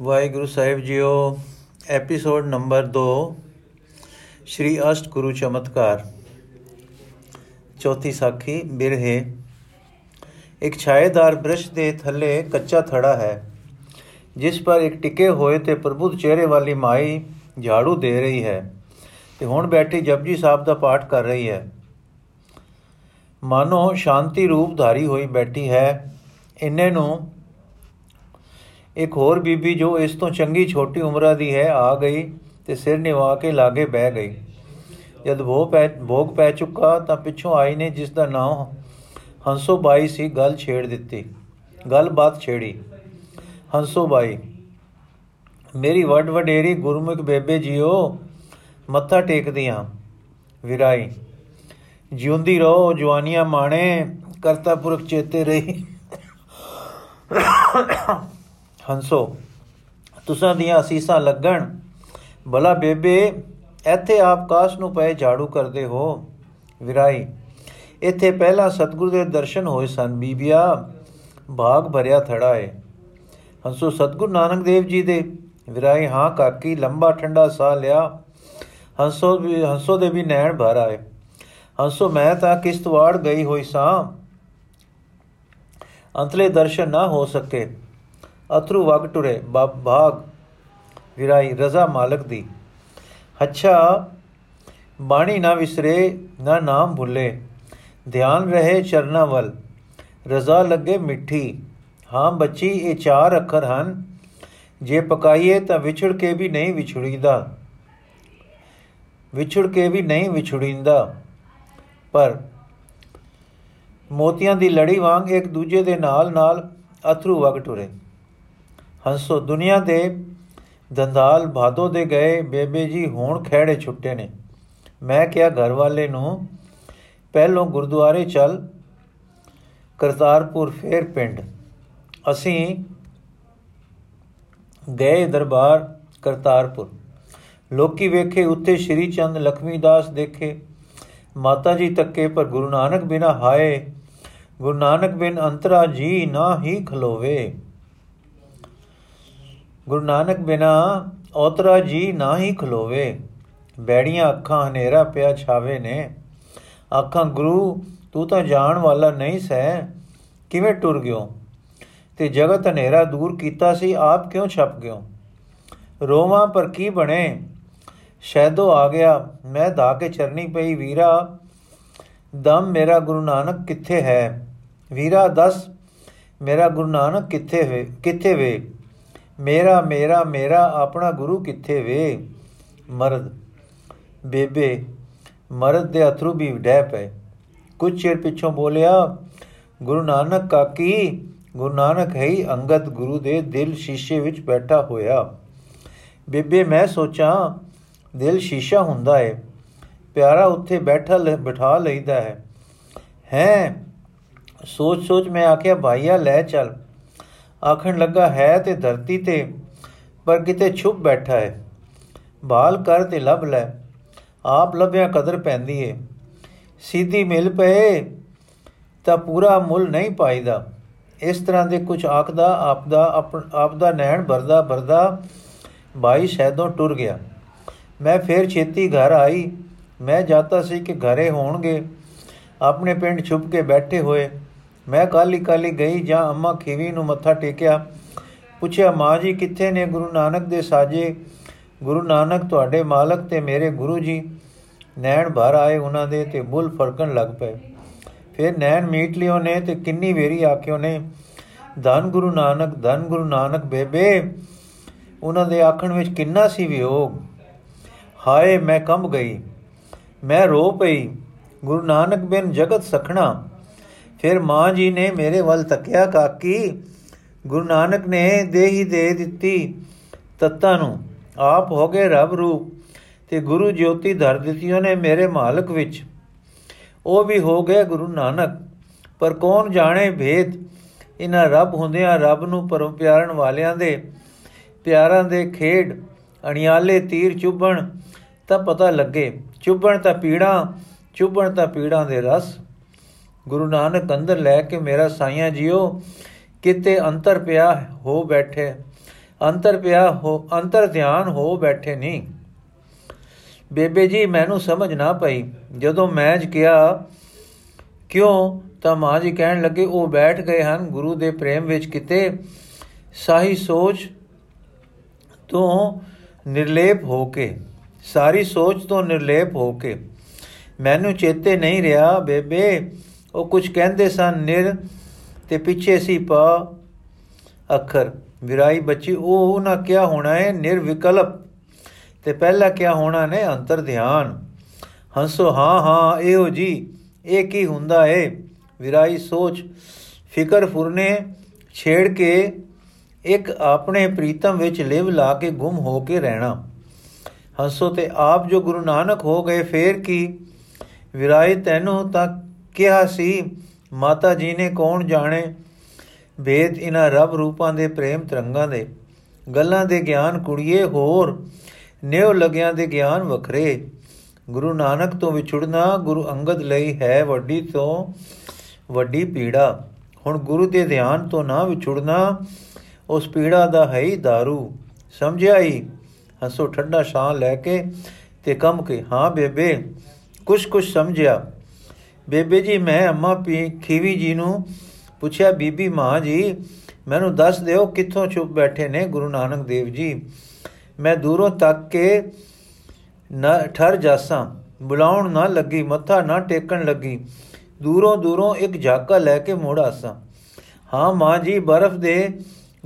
ਵਾਹਿਗੁਰੂ ਸਾਹਿਬ ਜੀਓ, episode number 2 Shri ਅਸ਼ਟ ਗੁਰੂ ਚਮਤਕਾਰ। ਚੌਥੀ ਸਾਖੀ, ਬਿਰਹੇ। ਇੱਕ ਛਾਏਦਾਰ ਬ੍ਰਿਸ਼ ਦੇ ਥੱਲੇ ਕੱਚਾ ਥੜਾ ਹੈ, ਜਿਸ ਪਰ ਇੱਕ ਟਿਕੇ ਹੋਏ ਤੇ ਪ੍ਰਬੁੱਧ ਚਿਹਰੇ ਵਾਲੀ ਮਾਈ ਝਾੜੂ ਦੇ ਰਹੀ ਹੈ ਤੇ ਹੁਣ ਬੈਠੀ ਜਪਜੀ ਸਾਹਿਬ ਦਾ ਪਾਠ ਕਰ ਰਹੀ ਹੈ। ਮਾਨੋ ਸ਼ਾਂਤੀ ਰੂਪ ਧਾਰੀ ਹੋਈ ਬੈਠੀ ਹੈ, ਇੰਨੇ ਨੂੰ ਇੱਕ ਹੋਰ ਬੀਬੀ ਜੋ ਇਸ ਤੋਂ ਚੰਗੀ ਛੋਟੀ ਉਮਰਾਂ ਦੀ ਹੈ, ਆ ਗਈ ਤੇ ਸਿਰ ਨਿਵਾ ਕੇ ਲਾਗੇ ਬਹਿ ਗਈ। ਜਦ ਭੋਗ ਪੈ ਭੋਗ ਪੈ ਚੁੱਕਾ ਤਾਂ ਪਿੱਛੋਂ ਆਈ ਨੇ ਜਿਸ ਦਾ ਨਾਮ ਹੰਸੋ ਬਾਈ ਸੀ, ਗੱਲ ਛੇੜ ਦਿੱਤੀ। ਗੱਲਬਾਤ ਛੇੜੀ। ਹੰਸੋ ਬਾਈ, ਮੇਰੀ ਵੱਡ ਵਡੇਰੀ ਗੁਰਮੁਖ ਬੇਬੇ ਜੀਓ, ਮੱਥਾ ਟੇਕਦੀਆਂ, ਵਿਰਾਈ। ਜਿਉਂਦੀ ਰਹੋ, ਜਵਾਨੀਆਂ ਮਾਣੇ, ਕਰਤਾ ਪੁਰਖ ਚੇਤੇ ਰਹੀ। ਹੰਸੋ, ਤੁਸਾਂ ਦੀਆਂ ਅਸੀਸਾਂ ਲੱਗਣ। ਭਲਾ ਬੇਬੇ, ਇੱਥੇ ਆਪ ਕਾਸ਼ ਨੂੰ ਪਏ ਝਾੜੂ ਕਰਦੇ ਹੋ? ਵਿਰਾਈ ਇੱਥੇ ਪਹਿਲਾਂ ਸਤਿਗੁਰੂ ਦੇ ਦਰਸ਼ਨ ਹੋਏ ਸਨ ਬੀਬੀਆ, ਭਾਗ ਭਰਿਆ ਥੜਾ ਏ। ਹੰਸੋ, ਸਤਿਗੁਰੂ ਨਾਨਕ ਦੇਵ ਜੀ ਦੇ। ਵਿਰਾਈ ਹਾਂ ਕਾਕੀ, ਲੰਬਾ ਠੰਡਾ ਸਾਹ ਲਿਆ। ਹੰਸੋ ਵੀ, ਹੰਸੋ ਦੇ ਵੀ ਨੈਣ ਭਰ ਆਏ ਹੰਸੋ, ਮੈਂ ਤਾਂ ਕਿਸ਼ਤਵਾੜ ਗਈ ਹੋਈ ਸਾਂ। ਅੰਤਲੇ ਦਰਸ਼ਨ ਨਾ ਹੋ ਸਕੇ। ਅਥਰੂ ਵਗ ਟੁਰੇ ਭਾਗ ਵਿਰਾਈ ਰਜ਼ਾ ਮਾਲਕ ਦੀ। ਅੱਛਾ, ਬਾਣੀ ਨਾ ਵਿਸਰੇ, ਨਾ ਨਾਮ ਭੁੱਲੇ। ਧਿਆਨ ਰਹੇ ਚਰਨਾ ਵੱਲ। ਰਜ਼ਾ ਲੱਗੇ ਮਿੱਠੀ। ਹਾਂ, ਬੱਚੀ, ਇਹ ਚਾਰ ਅੱਖਰ ਹਨ। ਜੇ ਪਕਾਈਏ ਤਾਂ ਵਿਛੜ ਕੇ ਵੀ ਨਹੀਂ ਵਿਛੜੀਦਾ। ਵਿਛੜ ਕੇ ਵੀ ਨਹੀਂ ਵਿਛੜਿੰਦਾ। ਪਰ ਮੋਤੀਆਂ ਦੀ ਲੜੀ ਵਾਂਗ ਇੱਕ ਦੂਜੇ ਦੇ ਨਾਲ ਨਾਲ ਅਥਰੂ ਵਗ ਟੁਰੇ। ਹੰਸੋ, ਦੁਨੀਆ ਦੇ ਦੰਦਾਲ ਭਾਦੋ ਦੇ ਗਏ, ਬੇਬੇ ਜੀ ਹੁਣ ਖਹਿੜੇ ਛੁੱਟੇ ਨੇ। ਮੈਂ ਕਿਹਾ ਘਰ ਵਾਲੇ ਨੂੰ, ਪਹਿਲੋਂ ਗੁਰਦੁਆਰੇ ਚੱਲ, ਕਰਤਾਰਪੁਰ ਫੇਰ ਪਿੰਡ। ਅਸੀਂ ਗਏ ਦਰਬਾਰ ਕਰਤਾਰਪੁਰ। ਲੋਕੀ ਵੇਖੇ ਉੱਤੇ ਸ਼੍ਰੀ ਚੰਦ ਲਖਮੀ ਦਾਸ ਦੇਖੇ। ਮਾਤਾ ਜੀ ਤੱਕੇ, ਪਰ ਗੁਰੂ ਨਾਨਕ ਬਿਨਾ ਹਾਏ, ਗੁਰੂ ਨਾਨਕ ਬਿਨ ਅੰਤਰਾ ਜੀ ਨਾ ਹੀ ਖਲੋਵੇ। ਗੁਰੂ ਨਾਨਕ ਬਿਨਾ ਔਤਰਾ ਜੀ ਨਾ ਹੀ ਖਲੋਵੇ। ਬੈੜੀਆਂ ਅੱਖਾਂ ਹਨੇਰਾ ਪਿਆ ਛਾਵੇ ਨੇ। ਅੱਖਾਂ ਗੁਰੂ, ਤੂੰ ਤਾਂ ਜਾਣ ਵਾਲਾ ਨਹੀਂ ਸਹਿ ਕਿਵੇਂ ਟੁਰ ਗਿਓ? ਤੇ ਜਗਤ ਹਨੇਰਾ ਦੂਰ ਕੀਤਾ ਸੀ, ਆਪ ਕਿਉਂ ਛਪ ਗਿਓ? ਰੋਵਾਂ, ਪਰ ਕੀ ਬਣੇ? ਸ਼ੈਦੋ ਆ ਗਿਆ, ਮੈਂ ਧਾ ਕੇ ਚਰਨੀ ਪਈ। ਵੀਰਾ, ਦਮ ਮੇਰਾ ਗੁਰੂ ਨਾਨਕ ਕਿੱਥੇ ਹੈ? ਵੀਰਾ, ਦੱਸ, ਮੇਰਾ ਗੁਰੂ ਨਾਨਕ ਕਿੱਥੇ ਵੇ ਕਿੱਥੇ ਵੇ? ਮੇਰਾ ਮੇਰਾ ਮੇਰਾ ਆਪਣਾ ਗੁਰੂ ਕਿੱਥੇ ਵੇ? ਮਰਦ, ਬੇਬੇ, ਮਰਦ ਦੇ ਅਥਰੂ ਵੀ ਡੈ ਪਏ। ਕੁਝ ਚਿਰ ਪਿੱਛੋਂ ਬੋਲਿਆ, ਗੁਰੂ ਨਾਨਕ ਕਾਕੀ, ਗੁਰੂ ਨਾਨਕ ਹੈ ਹੀ ਅੰਗਦ ਗੁਰੂ ਦੇ ਦਿਲ ਸ਼ੀਸ਼ੇ ਵਿੱਚ ਬੈਠਾ ਹੋਇਆ। ਬੇਬੇ, ਮੈਂ ਸੋਚਾਂ, ਦਿਲ ਸ਼ੀਸ਼ਾ ਹੁੰਦਾ ਹੈ ਪਿਆਰਾ ਉੱਥੇ ਬੈਠਾ ਬਿਠਾ ਲਈਦਾ ਹੈ। ਹੈ ਸੋਚ ਸੋਚ ਮੈਂ ਆਖਿਆ, ਭਾਈਆ, ਲੈ ਚੱਲ। ਆਖਣ ਲੱਗਾ, ਹੈ ਤੇ ਧਰਤੀ ਤੇ, ਪਰ ਕਿਤੇ ਛੁਪ ਬੈਠਾ ਹੈ ਬਾਲ ਕਰ ਤੇ ਲੱਭ ਲੈ, ਆਪ ਲੱਭਿਆ ਕਦਰ ਪੈਂਦੀ ਏ। ਸਿੱਧੀ ਮਿਲ ਪਏ ਤਾਂ ਪੂਰਾ ਮੁੱਲ ਨਹੀਂ ਪਾਈਦਾ। ਇਸ ਤਰ੍ਹਾਂ ਦੇ ਕੁਝ ਆਖਦਾ, ਆਪਦਾ ਆਪਦਾ ਨੈਣ ਭਰਦਾ ਭਰਦਾ ਭਾਈ ਸ਼ੈਦੋਂ ਟੁਰ ਗਿਆ। ਮੈਂ ਫੇਰ ਛੇਤੀ ਘਰ ਆਈ। ਮੈਂ ਜਾਤਾ ਸੀ ਕਿ ਘਰੇ ਹੋਣਗੇ। ਆਪਣੇ ਪਿੰਡ ਛੁਪ ਕੇ ਬੈਠੇ ਹੋਏ। ਮੈਂ ਕਾਲੀ ਕਾਲੀ ਗਈ ਜਾਂ ਅੰਮਾ ਖੀਵੀ ਨੂੰ ਮੱਥਾ ਟੇਕਿਆ। ਪੁੱਛਿਆ, ਮਾਂ ਜੀ, ਕਿੱਥੇ ਨੇ ਗੁਰੂ ਨਾਨਕ ਦੇ ਸਾਜੇ? ਗੁਰੂ ਨਾਨਕ ਤੁਹਾਡੇ ਮਾਲਕ ਤੇ ਮੇਰੇ ਗੁਰੂ ਜੀ। ਨੈਣ ਭਰ ਆਏ ਉਹਨਾਂ ਦੇ ਤੇ ਬੁੱਲ ਫਰਕਣ ਲੱਗ ਪਏ। ਫਿਰ ਨੈਣ ਮੀਟ ਲਿਓ ਨੇ ਤੇ ਕਿੰਨੀ ਵੇਰੀ ਆਖਿਓ ਨੇ, ਧੰਨ ਗੁਰੂ ਨਾਨਕ, ਧੰਨ ਗੁਰੂ ਨਾਨਕ ਬੇਬੇ, ਉਹਨਾਂ ਦੇ ਆਖਣ ਵਿੱਚ ਕਿੰਨਾ ਸੀ ਵਿਯੋਗ? ਹਾਏ, ਮੈਂ ਕੰਬ ਗਈ, ਮੈਂ ਰੋ ਪਈ। ਗੁਰੂ ਨਾਨਕ ਬਿਨ ਜਗਤ ਸਖਣਾ ਫਿਰ ਮਾਂ ਜੀ ਨੇ ਮੇਰੇ ਵੱਲ ਤੱਕਿਆ, ਕਾਕੀ, ਗੁਰੂ ਨਾਨਕ ਨੇ ਦੇਹੀ ਦੇ ਦਿੱਤੀ ਤੱਤਾਂ ਨੂੰ। ਆਪ ਹੋ ਗਏ ਰੱਬ ਰੂਪ ਤੇ ਗੁਰੂ ਜੋਤੀ ਧਰ ਦਿੱਤੀ ਉਹਨੇ ਮੇਰੇ ਮਾਲਕ ਵਿੱਚ। ਉਹ ਵੀ ਹੋ ਗਏ ਗੁਰੂ ਨਾਨਕ। ਪਰ ਕੌਣ ਜਾਣੇ ਭੇਦ? ਇਹਨਾਂ ਰੱਬ ਹੁੰਦਿਆਂ ਰੱਬ ਨੂੰ ਪਰਮ ਪਿਆਰਨ ਵਾਲਿਆਂ ਦੇ ਪਿਆਰਾਂ ਦੇ ਖੇਡ, ਅਣਿਆਲੇ ਤੀਰ ਚੁੱਭਣ ਤਾਂ ਪਤਾ ਲੱਗੇ। ਚੁੱਭਣ ਤਾਂ ਪੀੜਾ, ਚੁੱਭਣ ਤਾਂ ਪੀੜਾਂ ਦੇ ਰਸ। ਗੁਰੂ ਨਾਨਕ ਅੰਦਰ ਲੈ ਕੇ ਮੇਰਾ ਸਾਈਆਂ ਜੀਓ, ਕਿਤੇ ਅੰਤਰ ਪਿਆ ਹੋ ਬੈਠੇ, ਅੰਤਰ ਪਿਆ ਹੋ, ਅੰਤਰ ਧਿਆਨ ਹੋ ਬੈਠੇ ਨਹੀਂ ਬੇਬੇ ਜੀ, ਮੈਨੂੰ ਸਮਝ ਨਾ ਪਈ। ਜਦੋਂ ਮੈਂ ਕਿਹਾ, ਕਿਉਂ? ਤਾਂ ਮਾਂ ਜੀ ਕਹਿਣ ਲੱਗੇ, ਉਹ ਬੈਠ ਗਏ ਹਨ, ਗੁਰੂ ਦੇ ਪ੍ਰੇਮ ਵਿੱਚ ਕਿਤੇ ਸਾਹੀ ਸੋਚ ਤੋਂ ਨਿਰਲੇਪ ਹੋ ਕੇ, ਸਾਰੀ ਸੋਚ ਤੋਂ ਨਿਰਲੇਪ ਹੋ ਕੇ। ਮੈਨੂੰ ਚੇਤੇ ਨਹੀਂ ਰਿਹਾ, ਬੇਬੇ ਉਹ ਕੁਝ ਕਹਿੰਦੇ ਸਨ, ਨਿਰ ਤੇ ਪਿੱਛੇ ਸੀ ਪਾ ਅੱਖਰ। ਵਿਰਾਈ ਬੱਚੀ, ਉਹ ਉਹਨਾਂ ਕਿਹਾ ਹੋਣਾ ਹੈ ਨਿਰਵਿਕਲਪ ਤੇ ਪਹਿਲਾ ਕਿਹਾ ਹੋਣਾ ਨੇ, ਅੰਤਰ ਧਿਆਨ। ਹੰਸੋ, ਹਾਂ ਹਾਂ, ਇਹੋ ਜੀ, ਇਹ ਕੀ ਹੁੰਦਾ ਏ? ਵਿਰਾਈ ਸੋਚ, ਫਿਕਰ ਫੁਰਨੇ ਛੇੜ ਕੇ ਇੱਕ ਆਪਣੇ ਪ੍ਰੀਤਮ ਵਿੱਚ ਲਿਵ ਲਾ ਕੇ ਗੁੰਮ ਹੋ ਕੇ ਰਹਿਣਾ। ਹੰਸੋ, ਤੇ ਆਪ ਜੋ ਗੁਰੂ ਨਾਨਕ ਹੋ ਗਏ, ਫੇਰ ਕੀ? ਵਿਰਾਈ, ਤੈਨੂੰ ਤਾਂ ਕਿਹਾ ਸੀ, ਮਾਤਾ ਜੀ ਨੇ ਕੌਣ ਜਾਣੇ? ਭੇਦ ਇਨਾ ਰਬ ਰੂਪਾਂ ਦੇ ਪ੍ਰੇਮ ਤਰੰਗਾਂ ਦੇ। ਗੱਲਾਂ ਦੇ ਗਿਆਨ ਕੁੜੀਏ ਹੋਰ, ਨਿਉ ਲਗਿਆਂ ਦੇ ਗਿਆਨ ਵਖਰੇ। ਗੁਰੂ ਨਾਨਕ ਤੋਂ ਵਿਛੜਨਾ ਗੁਰੂ ਅੰਗਦ ਲਈ ਹੈ ਵੱਡੀ ਤੋਂ ਵੱਡੀ ਪੀੜਾ। ਹੁਣ ਗੁਰੂ ਦੇ ਧਿਆਨ ਤੋਂ ਨਾ ਵਿਛੜਨਾ, ਉਸ ਪੀੜਾ ਦਾ ਹੈ ਹੀ दारू। ਸਮਝਿਆ ਹੀ ਹਸੋ ਠੰਡਾ ਸਾਹ ਲੈ ਕੇ ਤੇ ਕਮ ਕੇ, ਹਾਂ ਬੇਬੇ ਕੁਛ ਕੁਛ ਸਮਝਿਆ। ਬੇਬੇ ਜੀ, ਮੈਂ ਅੰਮਾ ਪੀ, ਖੀਵੀ ਜੀ ਨੂੰ ਪੁੱਛਿਆ, ਬੀਬੀ ਮਾਂ ਜੀ, ਮੈਨੂੰ ਦੱਸ ਦਿਓ ਕਿੱਥੋਂ ਚੁੱਪ ਬੈਠੇ ਨੇ ਗੁਰੂ ਨਾਨਕ ਦੇਵ ਜੀ। ਮੈਂ ਦੂਰੋਂ ਤੱਕ ਕੇ ਨਾ ਠਰ ਜਾਸਾਂ, ਬੁਲਾਉਣ ਨਾ ਲੱਗੀ, ਮੱਥਾ ਨਾ ਟੇਕਣ ਲੱਗੀ, ਦੂਰੋਂ ਦੂਰੋਂ ਇੱਕ ਝਾਕਾ ਲੈ ਕੇ ਮੋੜ ਆਸਾਂ। ਹਾਂ ਮਾਂ ਜੀ, ਬਰਫ਼ ਦੇ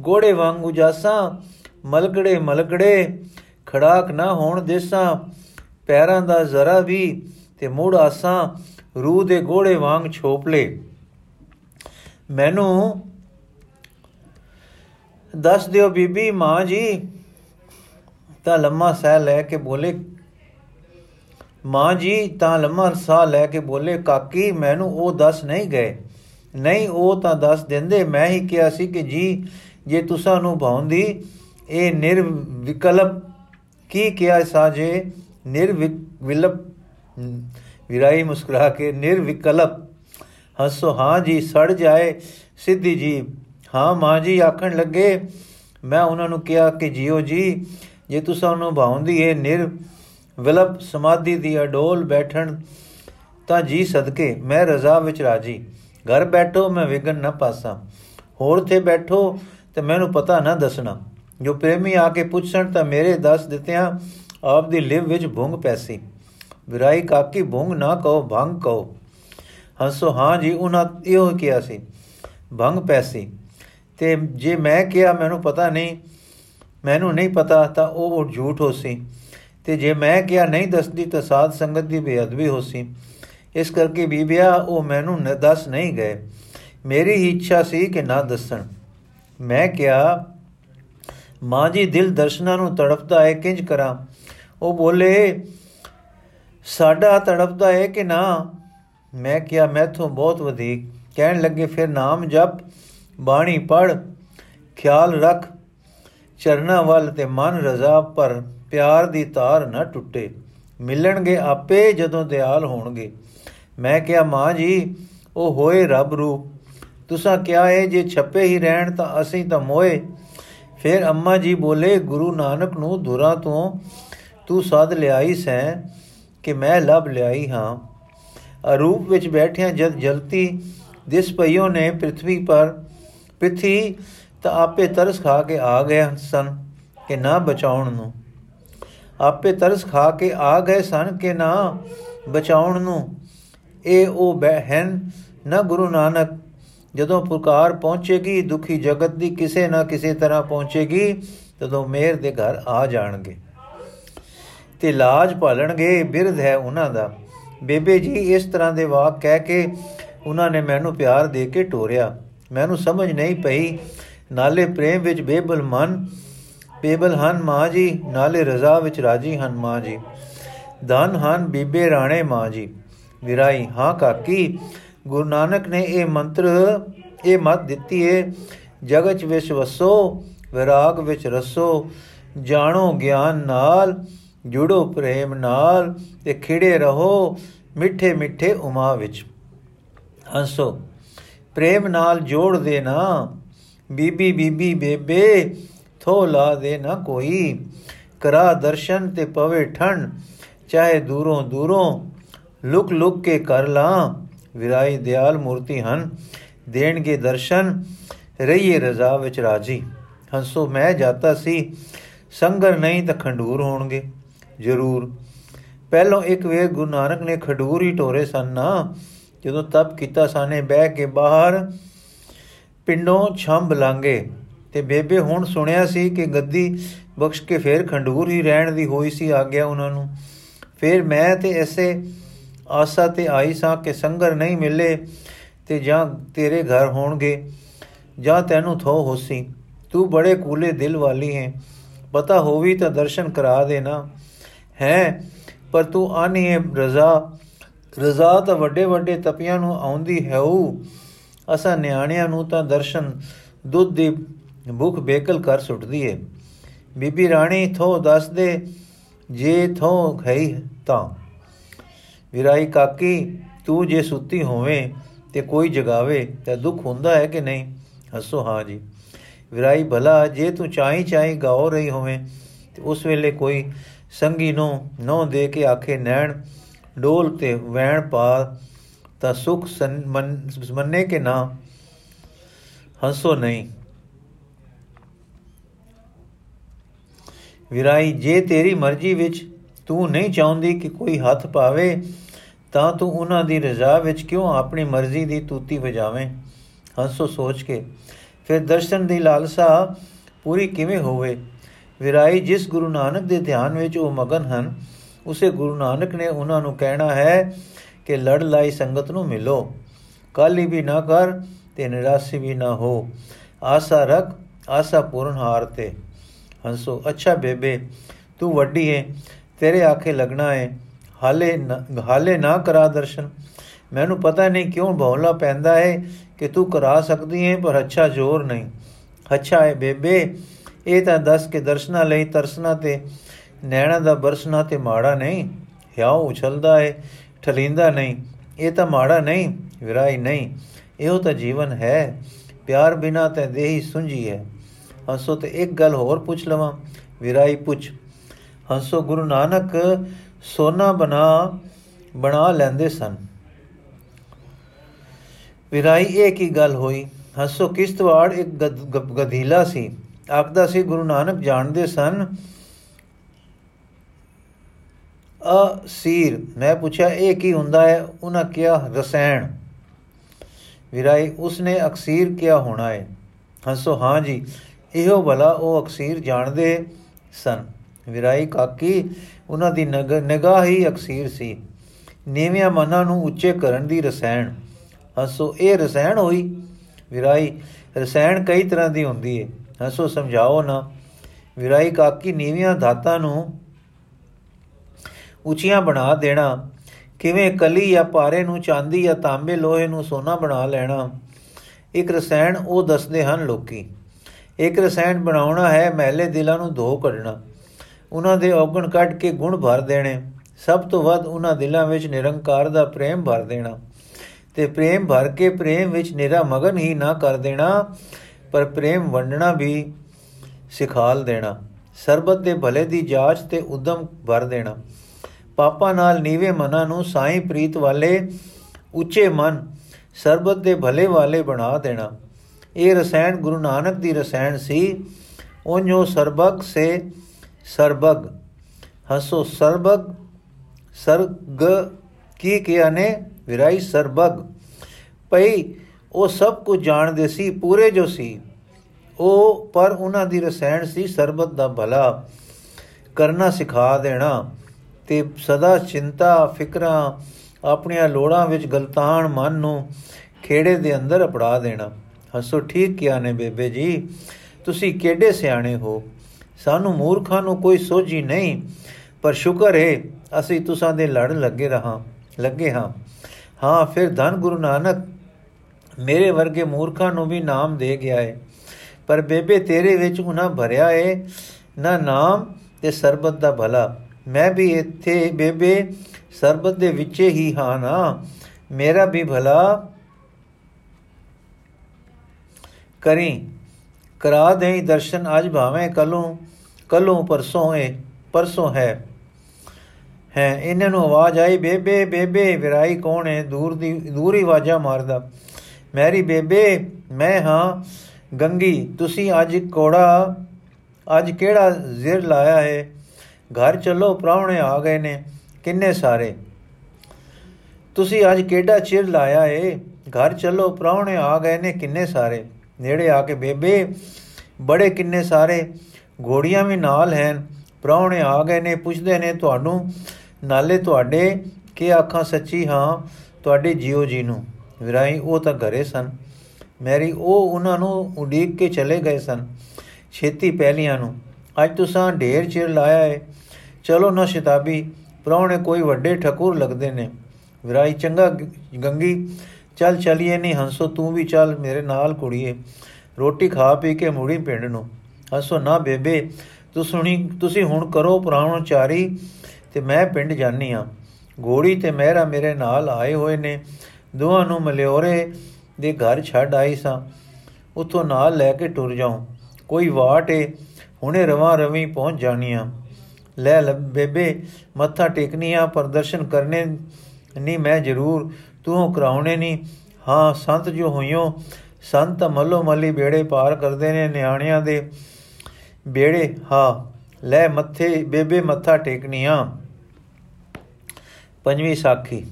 ਗੋੜੇ ਵਾਂਗ ਉਜਾਸਾਂ ਮਲਕੜੇ ਮਲਕੜੇ, ਖੜਾਕ ਨਾ ਹੋਣ ਦੇਸਾਂ, ਪੈਰਾਂ ਦਾ ਜ਼ਰਾ ਵੀ ਤੇ ਮੋੜ ਆਸਾਂ ਰੂਹ ਦੇ ਗੋੜੇ ਵਾਂਗ ਛੋਪਲੇ ਮੈਨੂੰ ਦੱਸ ਦਿਓ ਬੀਬੀ ਮਾਂ ਜੀ, ਤਾਂ ਲੰਮਾ ਸਾਹ ਲੈ ਕੇ ਬੋਲੇ, ਮਾਂ ਜੀ, ਤਾਂ ਲੰਮਾ ਸਾਹ ਲੈ ਕੇ ਬੋਲੇ, ਕਾਕੀ, ਮੈਨੂੰ ਉਹ ਦੱਸ ਨਹੀਂ ਗਏ। ਨਹੀਂ, ਉਹ ਤਾਂ ਦੱਸ ਦਿੰਦੇ, ਮੈਂ ਹੀ ਕਿਹਾ ਸੀ ਕਿ ਜੀ, ਜੇ ਤੁਸਾਂ ਨੂੰ ਭਾਉਂਦੀ, ਇਹ ਨਿਰਵਿਕਲਪ, ਕੀ ਕਿਹਾ ਸਾਜੇ ਨਿਰਵਿਕਲਪ ਵਿਰਾਈ ਮੁਸਕਰਾ ਕੇ, ਨਿਰਵਿਕਲਪ, ਹੱਸੋ, ਹਾਂ ਜੀ, ਸੜ ਜਾਏ। ਸਿੱਧੀ ਜੀ, ਹਾਂ ਮਾਂ ਜੀ, ਆਖਣ ਲੱਗੇ, ਮੈਂ ਉਹਨਾਂ ਨੂੰ ਕਿਹਾ ਕਿ, ਜੀਓ ਜੀ, ਜੇ ਤੁਸਾਂ ਨੂੰ ਭਾਉਂਦੀ ਏ ਨਿਰ ਵਿਲਪ ਸਮਾਧੀ ਦੀ ਅਡੋਲ ਬੈਠਣ, ਤਾਂ ਜੀ ਸਦਕੇ, ਮੈਂ ਰਜ਼ਾ ਵਿੱਚ ਰਾਜੀ। ਘਰ ਬੈਠੋ, ਮੈਂ ਵਿਗਨ ਨਾ ਪਾਸਾਂ। ਹੋਰ ਤੇ ਬੈਠੋ, ਤੇ ਮੈਨੂੰ ਪਤਾ ਨਾ ਦੱਸਣਾ। ਜੋ ਪ੍ਰੇਮੀ ਆ ਕੇ ਪੁੱਛਣ, ਤਾਂ ਮੇਰੇ ਦੱਸ ਦਿੱਤਿਆਂ ਆਪ ਦੀ ਲਿਵ ਵਿੱਚ ਭੁੰਗ ਪੈਸੀ। ਵਿਰਾਈ ਕਾਕੀ ਭੁੰਗ ਨਾ ਕਹੋ, ਭੰਗ ਕਹੋ। ਹੰਸੋ, ਹਾਂ ਜੀ, ਉਹਨਾਂ ਇਹੋ ਕਿਹਾ ਸੀ, ਭੰਗ ਪੈਸੀ। ਤੇ ਜੇ ਮੈਂ ਕਿਹਾ, ਮੈਨੂੰ ਪਤਾ ਨਹੀਂ, ਮੈਨੂੰ ਨਹੀਂ ਪਤਾ, ਤਾਂ ਉਹ ਝੂਠ ਹੋਸੀ। ਤੇ ਜੇ ਮੈਂ ਕਿਹਾ ਨਹੀਂ ਦੱਸਦੀ, ਤਾਂ ਸਾਧ ਸੰਗਤ ਦੀ ਬੇਅਦਬੀ ਹੋਸੀ। ਇਸ ਕਰਕੇ ਬੀਬੀਆ, ਉਹ ਮੈਨੂੰ ਦੱਸ ਨਹੀਂ ਗਏ। ਮੇਰੀ ਹੀ ਇੱਛਾ ਸੀ ਕਿ ਨਾ ਦੱਸਣ। ਮੈਂ ਕਿਹਾ, ਮਾਂ ਜੀ, ਦਿਲ ਦਰਸ਼ਨਾਂ ਨੂੰ ਤੜਪਦਾ ਹੈ, ਕਿੰਜ ਕਰਾਂ? ਉਹ ਬੋਲੇ ਸਾਡਾ ਤੜਪਦਾ ਹੈ ਕਿ ਨਾ? ਮੈਂ ਕਿਹਾ, ਮੈਥੋਂ ਬਹੁਤ ਵਧੇਕ। ਕਹਿਣ ਲੱਗੇ, ਫਿਰ ਨਾਮ ਜਪ, ਬਾਣੀ ਪੜ ਖਿਆਲ ਰੱਖ। ਚਰਨਾ ਵੱਲ ਤੇ ਮਨ ਰਜ਼ਾ ਪਰ ਪਿਆਰ ਦੀ ਤਾਰ ਨਾ ਟੁੱਟੇ। ਮਿਲਣਗੇ ਆਪੇ ਜਦੋਂ ਦਿਆਲ ਹੋਣਗੇ। ਮੈਂ ਕਿਹਾ, ਮਾਂ ਜੀ, ਉਹ ਹੋਏ ਰੱਬ ਰੂਪ। ਤੁਸਾਂ ਕਿਹਾ ਹੈ ਜੇ ਛੱਪੇ ਹੀ ਰਹਿਣ ਤਾਂ ਅਸੀਂ ਤਾਂ ਮੋਏ। ਫਿਰ ਅੰਮਾ ਜੀ ਬੋਲੇ, ਗੁਰੂ ਨਾਨਕ ਨੂੰ ਧੁਰਾ ਤੋਂ ਤੂੰ ਸਾਧ ਲਿਆਈ ਸੈਂ। ਕਿ ਮੈਂ ਲਭ ਲਿਆਈ ਹਾਂ। ਅਰੂਪ ਵਿੱਚ ਬੈਠਿਆਂ ਜਦ ਜਲਤੀ ਦਿਸ ਪਈਓ ਨੇ ਪ੍ਰithvi ਪਰ, ਪ੍ਰਿਥੀ ਤਾਂ ਆਪੇ ਤਰਸ ਖਾ ਕੇ ਆ ਗਏ ਸਨ ਕਿ ਨਾ ਬਚਾਉਣ ਨੂੰ। ਆਪੇ ਤਰਸ ਖਾ ਕੇ ਆ ਗਏ ਸਨ ਕਿ ਨਾ ਬਚਾਉਣ ਨੂੰ। ਇਹ ਉਹ ਬਹਿਨ ਨਾ ਗੁਰੂ ਨਾਨਕ, ਜਦੋਂ ਪੁਕਾਰ ਪਹੁੰਚੇਗੀ, ਦੁਖੀ ਜਗਤ ਦੀ ਕਿਸੇ ਨਾ ਕਿਸੇ ਤਰ੍ਹਾਂ ਪਹੁੰਚੇਗੀ, ਤਦੋਂ ਮੇਰ ਦੇ ਘਰ ਆ ਜਾਣਗੇ। ਤੇ ਲਾਜ ਭਾਲਣਗੇ, ਬਿਰਧ ਹੈ ਉਹਨਾਂ ਦਾ। ਬੇਬੇ ਜੀ ਇਸ ਤਰ੍ਹਾਂ ਦੇ ਵਾਕ ਕਹਿ ਕੇ ਉਹਨਾਂ ਨੇ ਮੈਨੂੰ ਪਿਆਰ ਦੇ ਕੇ ਟੋਰਿਆ। ਮੈਨੂੰ ਸਮਝ ਨਹੀਂ ਪਈ। ਨਾਲੇ ਪ੍ਰੇਮ ਵਿੱਚ ਬੇਬਲ ਮਨ, ਬੇਬਲ ਹਨ ਮਾਂ ਜੀ, ਨਾਲੇ ਰਜ਼ਾ ਵਿੱਚ ਰਾਜੀ ਹਨ ਮਾਂ ਜੀ। ਧਨ ਹਨ ਬੀਬੇ ਰਾਣੇ ਮਾਂ ਜੀ। ਵਿਰਾਈ, ਹਾਂ ਕਾਕੀ, ਗੁਰੂ ਨਾਨਕ ਨੇ ਇਹ ਮੰਤਰ, ਇਹ ਮਤ ਦਿੱਤੀ ਏ, ਜਗਤ ਵਿੱਚ ਵਸੋ, ਵਿਰਾਗ ਵਿੱਚ ਰਸੋ, ਜਾਣੋ ਗਿਆਨ ਨਾਲ ਜੁੜੋ ਪ੍ਰੇਮ ਨਾਲ ਤੇ ਖਿੜੇ ਰਹੋ ਮਿੱਠੇ ਮਿੱਠੇ ਉਮਾ ਵਿੱਚ। ਹੰਸੋ, ਪ੍ਰੇਮ ਨਾਲ ਜੋੜ ਦੇਣਾ ਬੀਬੀ ਬੀਬੀ ਬੇਬੇ ਥੋ ਲਾ ਦੇ ਨਾ ਕੋਈ। ਕਰਾ ਦਰਸ਼ਨ ਤੇ ਪਵੇ ਠੰਡ, ਚਾਹੇ ਦੂਰੋਂ ਦੂਰੋਂ। ਲੁਕ ਲੁਕ ਕੇ ਕਰ ਲਾਂ ਵਿਰਾਈ ਦਿਆਲ ਮੂਰਤੀ ਹਨ। ਦੇਣਗੇ ਦਰਸ਼ਨ, ਰਹੀਏ ਰਜ਼ਾ ਵਿੱਚ ਰਾਜੀ। ਹੰਸੋ, ਮੈਂ ਜਾਤਾ ਸੀ, ਸੰਗਰ ਨਹੀਂ ਤਾਂ ਖੰਡੂਰ ਹੋਣਗੇ। ਜ਼ਰੂਰ। ਪਹਿਲੋਂ ਇੱਕ ਵੇਰ ਗੁਰੂ ਨਾਨਕ ਨੇ ਖਡੂਰ ਹੀ ਟੋਰੇ ਸਨ ਨਾ, ਜਦੋਂ ਤਪ ਕੀਤਾ ਸਾਨੇ ਬਹਿ ਕੇ ਬਾਹਰ ਪਿੰਡੋਂ ਛੰਭ ਲਾਂਗੇ। ਤੇ ਬੇਬੇ ਹੁਣ ਸੁਣਿਆ ਸੀ ਕਿ ਗੱਦੀ ਬਖਸ਼ ਕੇ ਫੇਰ ਖੰਡੂਰ ਹੀ ਰਹਿਣ ਦੀ ਹੋਈ ਸੀ ਆਗਿਆ ਉਹਨਾਂ ਨੂੰ। ਫਿਰ ਮੈਂ ਤੇ ਐਸੇ ਆਸਾ ਤੇ ਆਈ ਸਾਂ ਕਿ ਸੰਗਰ ਨਹੀਂ ਮਿਲੇ ਤੇ ਜਾਂ ਤੇਰੇ ਘਰ ਹੋਣਗੇ, ਜਾਂ ਤੈਨੂੰ ਥੋ ਹੋਸੀ। ਤੂੰ ਬੜੇ ਕੂਲੇ ਦਿਲ ਵਾਲੀ ਹੈ, ਪਤਾ ਹੋਵੀ ਤਾਂ ਦਰਸ਼ਨ ਕਰਾ ਦੇਣਾ। ਹੈ, ਪਰ ਤੂੰ ਆਨੀ ਹੈ ਰਜ਼ਾ। ਰਜ਼ਾ ਤਾਂ ਵੱਡੇ ਵੱਡੇ ਤਪੀਆਂ ਨੂੰ ਆਉਂਦੀ ਹੈ ਉਹ ਅਸਾਂ ਨਿਆਣਿਆਂ ਨੂੰ ਤਾਂ ਦਰਸ਼ਨ ਦੁੱਧ ਦੀ ਭੁੱਖ ਬੇਕਲ ਕਰ ਸੁੱਟਦੀ ਏ। ਬੀਬੀ ਰਾਣੀ ਥੋ ਦੱਸ ਦੇ ਜੇ ਥੋ ਗਈ ਤਾਂ। ਵਿਰਾਈ ਕਾਕੀ, ਤੂੰ ਜੇ ਸੁੱਤੀ ਹੋਵੇਂ ਤੇ ਕੋਈ ਜਗਾਵੇ ਤਾਂ ਦੁੱਖ ਹੁੰਦਾ ਹੈ ਕਿ ਨਹੀਂ? ਹੱਸੋ, ਹਾਂ ਜੀ। ਵਿਰਾਈ ਭਲਾ, ਜੇ ਤੂੰ ਚਾਹੀ ਚਾਹੀ ਗਾਉ ਰਹੀ ਹੋਵੇਂ ਤੇ ਉਸ ਵੇਲੇ ਕੋਈ ਸੰਗੀ ਨੂੰ ਨੋ ਦੇ ਕੇ ਆਖੇ, ਨੈਣ, ਡੋਲ ਤੇ ਵੈਣ ਪਾ ਤਾਂ ਸੁਖ ਮੰਨੇ ਕੇ ਨਾ? ਹੰਸੋ ਨਹੀਂ। ਵਿਰਾਈ, ਜੇ ਤੇਰੀ ਮਰਜ਼ੀ ਵਿੱਚ ਤੂੰ ਨਹੀਂ ਚਾਹੁੰਦੀ ਕਿ ਕੋਈ ਹੱਥ ਪਾਵੇ, ਤਾਂ ਤੂੰ ਉਹਨਾਂ ਦੀ ਰਜ਼ਾ ਵਿੱਚ ਕਿਉਂ ਆਪਣੀ ਮਰਜ਼ੀ ਦੀ ਤੂਤੀ ਵਜਾਵੇਂ? ਹੰਸੋ ਸੋਚ ਕੇ। ਫਿਰ ਦਰਸ਼ਨ ਦੀ ਲਾਲਸਾ ਪੂਰੀ ਕਿਵੇਂ ਹੋਵੇ? ਵਿਰਾਈ ਜਿਸ ਗੁਰੂ ਨਾਨਕ ਦੇ ਧਿਆਨ ਵਿੱਚ ਉਹ ਮਗਨ ਹਨ, ਉਸੇ ਗੁਰੂ ਨਾਨਕ ਨੇ ਉਹਨਾਂ ਨੂੰ ਕਹਿਣਾ ਹੈ ਕਿ ਲੜ ਲਾਈ ਸੰਗਤ ਨੂੰ ਮਿਲੋ। ਕਾਲੀ ਵੀ ਨਾ ਕਰ ਤੇ ਨਿਰਾਸ਼ੀ ਵੀ ਨਾ ਹੋ। ਆਸਾ ਰਖ, ਆਸਾ ਪੂਰਨ ਹਾਰ ਤੇ। ਹੰਸੋ, ਅੱਛਾ ਬੇਬੇ, ਤੂੰ ਵੱਡੀ ਹੈ ਤੇਰੇ ਆਖੇ ਲੱਗਣਾ ਹੈ ਹਾਲੇ ਹਾਲੇ ਨਾ ਕਰਾ ਦਰਸ਼ਨ। ਮੈਨੂੰ ਪਤਾ ਨਹੀਂ ਕਿਉਂ ਭੌਲਾ ਪੈਂਦਾ ਹੈ ਕਿ ਤੂੰ ਕਰਾ ਸਕਦੀ ਹੈ ਪਰ ਅੱਛਾ ਜ਼ੋਰ ਨਹੀਂ। ਅੱਛਾ ਹੈ ਬੇਬੇ ਇਹ ਤਾਂ ਦੱਸ ਕੇ ਦਰਸ਼ਨਾ ਲਈ ਤਰਸਨਾ ਤੇ, ਨੈਣਾ ਦਾ ਬਰਸਨਾ ਤੇ ਮਾੜਾ ਨਹੀਂ। ਹਿਆਉ ਉਛਲਦਾ ਹੈ ਠਲਿੰਦਾ ਨਹੀਂ। ਇਹ ਤਾਂ ਮਾੜਾ ਨਹੀਂ ਵਿਰਾਈ ਨਹੀਂ। ਇਹੋ ਤਾਂ ਜੀਵਨ ਹੈ। ਪਿਆਰ ਬਿਨਾ ਤੇ ਦੇਹੀ ਸੁੰਝੀ ਹੈ। ਹੰਸੋ ਤੇ ਇੱਕ ਗੱਲ ਹੋਰ ਪੁੱਛ ਲਵਾਂ। ਵਿਰਾਈ ਪੁੱਛ, ਹੰਸੋ ਗੁਰੂ ਨਾਨਕ ਸੋਨਾ ਬਣਾ ਬਣਾ ਲੈਂਦੇ ਸਨ। ਵਿਰਾਈ ਇਹ ਕੀ ਗੱਲ ਹੋਈ? ਹੰਸੋ ਕਿਸ਼ਤਵਾੜ ਇੱਕ ਗਧੀਲਾ ਸੀ। ਆਖਦਾ ਸੀ ਗੁਰੂ ਨਾਨਕ ਜਾਣਦੇ ਸਨ। ਅਸੀਰ, ਮੈਂ ਪੁੱਛਿਆ, ਇਹ ਕੀ ਹੁੰਦਾ ਹੈ? ਉਹਨਾਂ ਕਿਹਾ, ਰਸਾਇਣ। ਵਿਰਾਈ ਉਸਨੇ ਅਕਸੀਰ ਕਿਹਾ ਹੋਣਾ ਹੈ। ਹੰਸੋ, ਹਾਂ ਜੀ, ਇਹੋ ਭਲਾ ਉਹ ਅਕਸੀਰ ਜਾਣਦੇ ਸਨ। ਵਿਰਾਈ ਕਾਕੀ, ਉਹਨਾਂ ਦੀ ਨਿਗਾਹ ਹੀ ਅਕਸੀਰ ਸੀ। ਨੀਵਿਆਂ ਮਨਾਂ ਨੂੰ ਉੱਚੇ ਕਰਨ ਦੀ ਰਸਾਇਣ। ਹੰਸੋ, ਇਹ ਰਸਾਇਣ ਹੋਈ? ਵਿਰਾਈ ਰਸਾਇਣ ਕਈ ਤਰ੍ਹਾਂ ਦੀ ਹੁੰਦੀ ਹੈ। ਹੰਸੋ ਸਮਝਾਓ ਨਾ। ਵਿਰਾਈ ਕਾਕੀ ਨੀਵਿਆਂ ਧਾਤਾਂ ਨੂੰ ਉੱਚੀਆਂ ਬਣਾ ਦੇਣਾ, ਕਿਵੇਂ ਕਲੀ ਜਾਂ ਪਾਰੇ ਨੂੰ ਚਾਂਦੀ ਜਾਂ ਤਾਂਬੇ ਲੋਹੇ ਨੂੰ ਸੋਨਾ ਬਣਾ ਲੈਣਾ, ਇੱਕ ਰਸਾਇਣ ਉਹ ਦੱਸਦੇ ਹਨ ਲੋਕੀ। ਇੱਕ ਰਸਾਇਣ ਬਣਾਉਣਾ ਹੈ ਮਹਿਲੇ ਦਿਲਾਂ ਨੂੰ ਧੋ ਕੱਢਣਾ। ਉਹਨਾਂ ਦੇ ਔਗਣ ਕੱਢ ਕੇ ਗੁਣ ਭਰ ਦੇਣੇ। ਸਭ ਤੋਂ ਵੱਧ ਉਹਨਾਂ ਦਿਲਾਂ ਵਿੱਚ ਨਿਰੰਕਾਰ ਦਾ ਪ੍ਰੇਮ ਭਰ ਦੇਣਾ। ਤੇ ਪ੍ਰੇਮ ਭਰ ਕੇ ਪ੍ਰੇਮ ਵਿੱਚ ਨਿਰਾ ਮਗਨ ਹੀ ਨਾ ਕਰ ਦੇਣਾ ਪਰ ਪ੍ਰੇਮ ਵੰਡਣਾ ਵੀ ਸਿਖਾਲ ਦੇਣਾ। ਸਰਬਤ ਦੇ ਭਲੇ ਦੀ ਜਾਂਚ ਤੇ ਉਦਮ ਭਰ ਦੇਣਾ। ਪਾਪਾ ਨਾਲ ਨੀਵੇਂ ਮਨਾਂ ਨੂੰ ਸਾਈਂ ਪ੍ਰੀਤ ਵਾਲੇ, ਉੱਚੇ ਮਨ ਸਰਬਤ ਦੇ ਭਲੇ ਵਾਲੇ ਬਣਾ ਦੇਣਾ। ਇਹ ਰਸਾਇਣ ਗੁਰੂ ਨਾਨਕ ਦੀ ਰਸਾਇਣ ਸੀ। ਉਹਨੋ ਸਰਬਗ ਸੇ ਸਰਬਗ। ਹਸੋ, ਸਰਬਗ, ਸਰਗ ਕੀ ਕਿਹਾ ਨੇ? ਵਿਰਾਈ ਸਰਬਗ। ਪਈ ਉਹ ਸਭ ਕੁਝ ਜਾਣਦੇ ਸੀ, ਪੂਰੇ ਜੋ ਸੀ। ਉਹ, ਪਰ ਉਹਨਾਂ ਦੀ ਰਸਾਇਣ ਸੀ, ਸਰਬਤ ਦਾ ਭਲਾ। ਕਰਨਾ ਸਿਖਾ ਦੇਣਾ ਤੇ ਸਦਾ ਚਿੰਤਾ, ਫਿਕਰਾਂ, ਆਪਣੀਆਂ ਲੋੜਾਂ ਵਿੱਚ ਗਲਤਾਨ ਮਨ ਨੂੰ ਖੇੜੇ ਦੇ ਅੰਦਰ ਅਪੜਾ ਦੇਣਾ। ਹਸੋ, ਠੀਕ ਕਿਹਾ ਨੇ ਬੇਬੇ ਜੀ, ਤੁਸੀਂ ਕਿਹੜੇ ਸਿਆਣੇ ਹੋ? ਸਾਨੂੰ ਮੂਰਖਾਂ ਨੂੰ ਕੋਈ ਸੋਝੀ ਨਹੀਂ, ਪਰ ਸ਼ੁਕਰ ਹੈ ਅਸੀਂ ਤੁਸਾਂ ਦੇ ਲੜ ਲੱਗੇ ਰਹਾ, ਲੱਗੇ ਹਾਂ। ਹਾਂ, ਫਿਰ ਧੰਨ ਗੁਰੂ ਨਾਨਕ ਮੇਰੇ ਵਰਗੇ ਮੂਰਖਾਂ ਨੂੰ ਵੀ ਨਾਮ ਦੇ ਗਿਆ ਹੈ ਪਰ ਬੇਬੇ ਤੇਰੇ ਵਿੱਚ ਉਹਨਾਂ ਭਰਿਆ ਹੈ ਨਾ ਨਾਮ ਤੇ ਸਰਬਤ ਦਾ ਭਲਾ। ਮੈਂ ਵੀ ਇੱਥੇ ਬੇਬੇ ਸਰਬਤ ਦੇ ਵਿੱਚ ਹੀ ਹਾਂ ਨਾ। ਮੇਰਾ ਵੀ ਭਲਾ ਕਰੀ। ਕਰਾ ਦੇਈ ਦਰਸ਼ਨ ਅੱਜ ਭਾਵੇਂ ਕਲੋਂ ਕਲੋਂ ਪਰਸੋਂ ਹੈ ਪਰਸੋਂ ਹੈ। ਹੈ, ਇਹਨਾਂ ਨੂੰ ਆਵਾਜ਼ ਆਈ, ਬੇਬੇ ਬੇਬੇ, ਵਿਰਾਈ ਕੌਣ ਹੈ ਦੂਰ ਦੀ, ਦੂਰ ਹੀ ਆਵਾਜ਼ਾਂ ਮਾਰਦਾ। ਮੈਰੀ ਬੇਬੇ, ਮੈਂ ਹਾਂ, ਗੰਗੀ, ਤੁਸੀਂ ਅੱਜ ਕੋੜਾ, ਅੱਜ ਕਿਹੜਾ ਜ਼ਿਰ ਲਾਇਆ ਹੈ ਘਰ ਚੱਲੋ, ਪ੍ਰਾਹੁਣੇ ਆ ਗਏ ਨੇ, ਕਿੰਨੇ ਸਾਰੇ? ਤੁਸੀਂ ਅੱਜ ਕਿਹੜਾ ਚਿਰ ਲਾਇਆ ਏ? ਘਰ ਚੱਲੋ, ਪ੍ਰਾਹੁਣੇ ਆ ਗਏ ਨੇ, ਕਿੰਨੇ ਸਾਰੇ? ਨੇੜੇ ਆ ਕੇ ਬੇਬੇ, ਬੜੇ ਕਿੰਨੇ ਸਾਰੇ? ਘੋੜੀਆਂ ਵੀ ਨਾਲ ਹਨ, ਪ੍ਰਾਹੁਣੇ ਆ ਗਏ ਨੇ, ਪੁੱਛਦੇ ਨੇ ਤੁਹਾਨੂੰ, ਨਾਲੇ ਤੁਹਾਡੇ, ਕੀ ਆਖਾਂ ਸੱਚੀ ਹਾਂ, ਤੁਹਾਡੇ ਜੀਓ ਜੀ ਨੂੰ। ਵਿਰਾਈ ਉਹ ਤਾਂ ਘਰੇ ਸਨ। ਮੈਰੀ, ਉਹ ਉਹਨਾਂ ਨੂੰ ਉਡੀਕ ਕੇ ਚਲੇ ਗਏ ਸਨ ਛੇਤੀ ਪਹਿਲੀਆਂ ਨੂੰ। ਅੱਜ ਤੁਸੀਂ ਢੇਰ ਚਿਰ ਲਾਇਆ ਏ। ਚਲੋ ਨਾ ਸ਼ਤਾਬੀ, ਪ੍ਰਾਹੁਣੇ ਕੋਈ ਵੱਡੇ ਠਕੂਰ ਲੱਗਦੇ ਨੇ। ਵਿਰਾਈ, ਚੰਗਾ ਗੰਗੀ, ਚੱਲ ਚਲੀਏ ਨਹੀਂ ਹੰਸੋ, ਤੂੰ ਵੀ ਚੱਲ ਮੇਰੇ ਨਾਲ ਕੁੜੀਏ। ਰੋਟੀ ਖਾ ਪੀ ਕੇ ਮੁੜੀ ਪਿੰਡ ਨੂੰ। ਹੰਸੋ, ਨਾ ਬੇਬੇ, ਤੂੰ ਸੁਣੀ, ਤੁਸੀਂ ਹੁਣ ਕਰੋ ਪ੍ਰਾਹੁਣ ਚਾਰੀ ਤੇ ਮੈਂ ਪਿੰਡ ਜਾਨੀ ਆ। ਗੋੜੀ ਤੇ ਮਹਿਰਾ ਮੇਰੇ ਨਾਲ ਆਏ ਹੋਏ ਨੇ। ਦੋਹਾਂ ਨੂੰ ਮਲਿਓਰੇ ਦੇ ਘਰ ਛੱਡ ਆਈ ਸਾਂ। ਉਥੋਂ ਨਾਲ ਲੈ ਕੇ ਟੁਰ ਜਾਉ। ਕੋਈ ਵਾਟ ਏ, ਹੁਣੇ ਰਵਾਂ ਰਵੀ ਪਹੁੰਚ ਜਾਣੀਆਂ ਲੈ ਲੈ, ਬੇਬੇ, ਮੱਥਾ ਟੇਕਨੀਆਂ ਪ੍ਰਦਰਸ਼ਨ ਕਰਨੇ ਨਹੀਂ ਮੈਂ ਜ਼ਰੂਰ, ਤੂੰ ਕਰਾਉਣੇ ਨਹੀਂ ਹਾਂ, ਸੰਤ ਜੋ ਹੋਇਓ ਸੰਤ ਮੱਲੋ ਮੱਲੀ ਬੇੜੇ ਪਾਰ ਕਰਦੇ ਨੇ ਨਿਆਣਿਆਂ ਦੇ। ਬੇੜੇ ਹਾਂ, ਲੈ ਮੱਥੇ, ਬੇਬੇ ਮੱਥਾ ਟੇਕਨੀਆਂ। ਪੰਜਵੀਂ ਸਾਖੀ।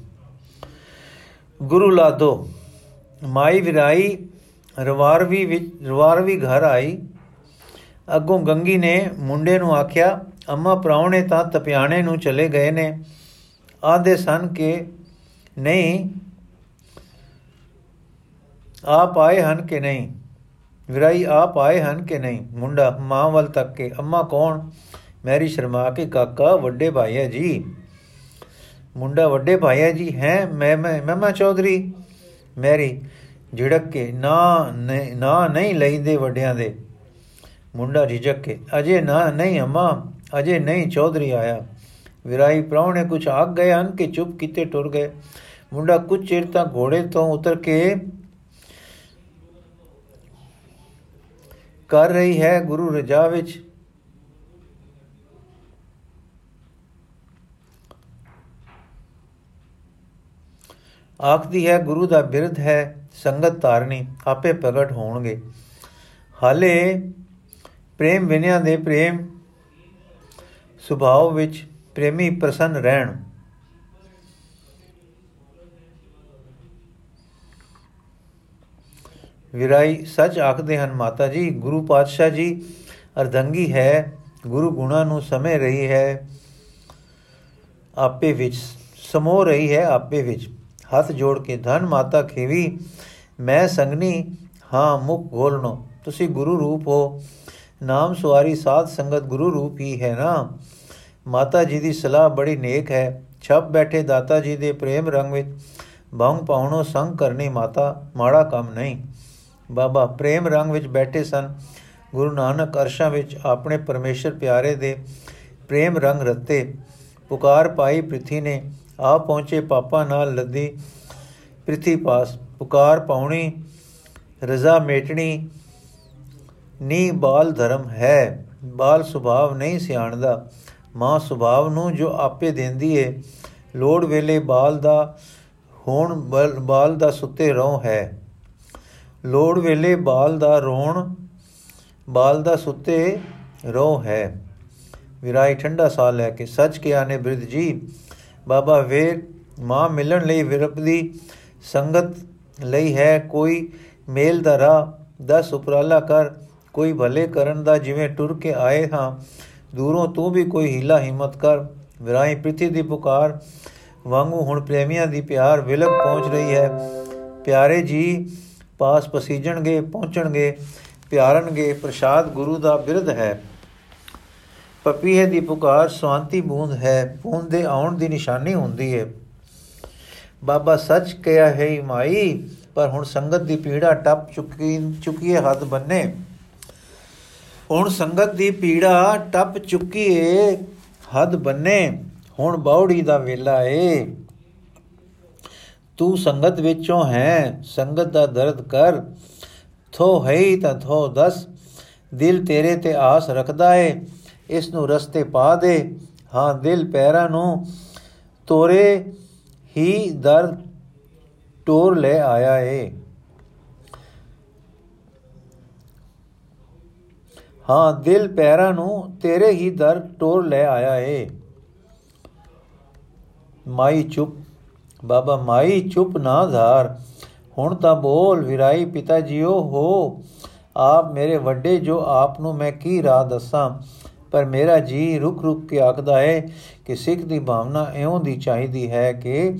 ਗੁਰੂ ਲਾਦੋ, ਮਾਈ ਵਿਰਾਈ, ਰਵਾਰਵੀ ਵਿੱਚ ਰਵਾਰਵੀ ਘਰ ਆਈ। ਅੱਗੋਂ ਗੰਗੀ ਨੇ ਮੁੰਡੇ ਨੂੰ ਆਖਿਆ, ਅੰਮਾ ਪ੍ਰਾਉਣੇ ਤਾਂ ਤਪਿਆਣੇ ਨੂੰ ਚਲੇ ਗਏ ਨੇ। ਆਦੇ ਸਨ ਕਿ ਨਹੀਂ, ਆਪ ਆਏ ਹਨ ਕਿ ਨਹੀਂ? ਵਿਰਾਈ ਆਪ ਆਏ ਹਨ ਕਿ ਨਹੀਂ? ਮੁੰਡਾ ਮਾਂ ਵੱਲ ਤੱਕ ਕੇ, ਅੰਮਾ ਕੌਣ? ਮੈਰੀ ਸ਼ਰਮਾ ਕੇ ਕਾਕਾ, ਵੱਡੇ ਭਾਈ ਹੈ ਜੀ। ਮੁੰਡਾ ਵੱਡੇ ਭਾਈ ਹੈ ਜੀ, ਹੈ? ਮੈਂ ਮੈਂ ਮਮਾ ਚੌਧਰੀ। ਮੈਰੀ, ਝਿੜਕ ਕੇ ਨਾ ਨਾ ਨਹੀਂ ਲੈਂਦੇ ਵੱਡਿਆਂ ਦੇ। ਮੁੰਡਾ ਝਿਜਕ ਕੇ ਅਜੇ ਨਾ ਨਹੀਂ ਅਮਾ, ਅਜੇ ਨਹੀਂ ਚੌਧਰੀ ਆਇਆ। ਵਿਰਾਈ ਪ੍ਰਾਉਣੇ ਕੁਛ ਆਗ ਗਏ ਹਨ ਕਿ ਚੁੱਪ ਕੀਤੇ ਟੁਰ ਗਏ। ਮੁੰਡਾ ਕੁਝ ਚਿਰ ਤਾਂ ਘੋੜੇ ਤੋਂ ਉਤਰ ਕੇ ਕਰ ਰਹੀ ਹੈ ਗੁਰੂ ਰਜਾ ਵਿੱਚ। ਆਖਦੀ ਹੈ, ਗੁਰੂ ਦਾ ਬਿਰਧ ਹੈ, ਸੰਗਤ ਧਾਰਨੀ, ਆਪੇ ਪ੍ਰਗਟ ਹੋਣਗੇ। ਹਾਲੇ ਪ੍ਰੇਮ ਵਿਨਿਆ ਦੇ ਪ੍ਰੇਮ ਸੁਭਾਅ ਵਿੱਚ ਪ੍ਰੇਮੀ ਪ੍ਰਸੰਨ ਰਹਿਣ। ਵਿਰਾਈ ਸੱਚ ਆਖਦੇ ਹਨ ਮਾਤਾ ਜੀ, ਗੁਰੂ ਪਾਤਸ਼ਾਹ ਜੀ, ਅਰਧੰਗੀ ਹੈ, ਗੁਰੂ ਗੁਣਾ ਨੂੰ ਸਮੇ ਰਹੀ ਹੈ, ਆਪੇ ਵਿੱਚ ਸਮੋ ਰਹੀ ਹੈ, ਆਪੇ ਵਿੱਚ। ਹੱਥ ਜੋੜ ਕੇ, ਧਨ ਮਾਤਾ ਖੇਵੀ, ਮੈਂ ਸੰਗਨੀ, ਹਾਂ ਮੁਖ ਗੋਲਨੋ ਤੁਸੀਂ ਗੁਰੂ ਰੂਪ ਹੋ। ਨਾਮ ਸਵਾਰੀ ਸਾਧ ਸੰਗਤ ਗੁਰੂ ਰੂਪ ਹੀ ਹੈ ਨਾ? ਮਾਤਾ ਜੀ ਦੀ ਸਲਾਹ ਬੜੀ ਨੇਕ ਹੈ। ਛੱਪ ਬੈਠੇ ਦਾਤਾ ਜੀ ਦੇ ਪ੍ਰੇਮ ਰੰਗ ਵਿੱਚ ਭੰਗ ਪਾਉਣੋ ਸੰਗ ਕਰਨੀ ਮਾਤਾ, ਮਾੜਾ ਕੰਮ ਨਹੀਂ। ਬਾਬਾ ਪ੍ਰੇਮ ਰੰਗ ਵਿੱਚ ਬੈਠੇ ਸਨ। ਗੁਰੂ ਨਾਨਕ ਅਰਸ਼ਾਂ ਵਿੱਚ ਆਪਣੇ ਪਰਮੇਸ਼ਰ ਪਿਆਰੇ ਦੇ ਪ੍ਰੇਮ ਰੰਗ ਰਤੇ। ਪੁਕਾਰ ਪਾਈ ਪ੍ਰਿਥੀ ਨੇ ਆ ਪਹੁੰਚੇ ਪਾਪਾ ਨਾਲ ਲੱਦੀ ਪ੍ਰਿਥੀ ਪਾਸ, ਪੁਕਾਰ ਪਾਉਣੀ, ਰਜ਼ਾ ਮੇਟਣੀ, ਨੀ ਬਾਲ ਧਰਮ ਹੈ, ਬਾਲ ਸੁਭਾਵ ਨਹੀਂ ਸਿਆਣਦਾ, ਮਾਂ ਸੁਭਾਵ ਨੂੰ ਜੋ ਆਪੇ ਦਿੰਦੀ ਏ, ਲੋੜ ਵੇਲੇ ਬਾਲ ਦਾ ਹੋਣ ਬਾਲ ਦਾ ਸੁੱਤੇ ਰਹੋ ਹੈ। ਲੋੜ ਵੇਲੇ ਬਾਲ ਦਾ ਰੋਣ, ਬਾਲ ਦਾ ਸੁੱਤੇ ਰਹੋ ਹੈ। ਵਿਰਾਈ ਠੰਡਾ ਸਾਹ ਲੈ ਕੇ ਸੱਚ ਕਿਹਾ ਨੇ ਬ੍ਰਿਧ ਜੀ ਬਾਬਾ ਵੇਰ ਮਾਂ ਮਿਲਣ ਲਈ ਵਿਰਪਦੀ ਸੰਗਤ ਲਈ ਹੈ। ਕੋਈ ਮੇਲ ਦਾ ਰਾਹ ਦਸ ਉਪਰਾਲਾ ਕਰ, ਕੋਈ ਭਲੇ ਕਰਨ ਦਾ ਜਿਵੇਂ ਟੁਰ ਕੇ ਆਏ ਹਾਂ, ਦੂਰੋਂ ਤੂੰ ਵੀ ਕੋਈ ਹੀਲਾ ਹਿੰਮਤ ਕਰ। ਵਿਰਾਈ ਪ੍ਰਿਥੀ ਦੀ ਪੁਕਾਰ ਵਾਂਗੂ ਹੁਣ ਪ੍ਰੇਮੀਆਂ ਦੀ ਪਿਆਰ ਵਿਲਕ ਪਹੁੰਚ ਰਹੀ ਹੈ। ਪਿਆਰੇ ਜੀ, ਪਾਸ ਪਸੀਜਣਗੇ, ਪਹੁੰਚਣਗੇ, ਪਿਆਰਨਗੇ, ਪ੍ਰਸ਼ਾਦ ਗੁਰੂ ਦਾ ਬਿਰਧ ਹੈ। ਪਪੀਹੇ ਦੀ ਪੁਕਾਰ ਸ਼ਾਂਤੀ ਬੂੰਦ ਹੈ, ਬੂੰਦ ਦੇ ਆਉਣ ਦੀ ਨਿਸ਼ਾਨੀ ਹੁੰਦੀ ਹੈ ਬਾਬਾ ਸੱਚ ਕਿਹਾ, ਹੈ ਮਾਈ, ਪਰ ਹੁਣ ਸੰਗਤ ਦੀ ਪੀੜਾ ਟੱਪ ਚੁੱਕੀ, ਚੁੱਕੀਏ ਹੱਦ ਬੰਨੇ। ਹੁਣ ਸੰਗਤ ਦੀ ਪੀੜਾ ਟੱਪ ਚੁੱਕੀ ਏ ਹੱਦ ਬੰਨੇ, ਹੁਣ ਬਾਉੜੀ ਦਾ ਵੇਲਾ ਏ। ਤੂੰ ਸੰਗਤ ਵਿੱਚੋਂ ਹੈ, ਸੰਗਤ ਦਾ ਦਰਦ ਕਰ। ਥੋ ਹੈ ਤਾਂ ਥੋ ਦਸ, ਦਿਲ ਤੇਰੇ ਤੇ ਆਸ ਰੱਖਦਾ ਏ। ਇਸ ਨੂੰ ਰਸਤੇ ਪਾ ਦੇ। ਹਾਂ, ਦਿਲ ਪੈਰਾਂ ਨੂੰ ਤੋਰੇ ਹੀ ਦਰ ਟੋਰ ਲੈ ਆਇਆ ਏ। ਹਾਂ, ਦਿਲ ਪੈਰਾਂ ਨੂੰ ਤੇਰੇ ਹੀ ਦਰ ਟੋਰ ਲੈ ਆਇਆ ਏ। ਮਾਈ ਚੁੱਪ, ਬਾਬਾ ਮਾਈ ਚੁੱਪ ਨਾ ਧਾਰ। ਹੁਣ ਤਾਂ ਬੋਲ ਵਿਰਾਈ, ਪਿਤਾ ਜੀਓ, ਹੋ ਆਪ ਮੇਰੇ ਵੱਡੇ ਜੋ ਆਪ ਨੂੰ ਮੈਂ ਕੀ ਰਾਹ ਦੱਸਾਂ? ਪਰ ਮੇਰਾ ਜੀ ਰੁਕ ਰੁਕ ਕੇ ਆਖਦਾ ਹੈ ਕਿ ਸਿੱਖ ਦੀ ਭਾਵਨਾ ਇਉਂ ਦੀ ਚਾਹੀਦੀ ਹੈ ਕਿ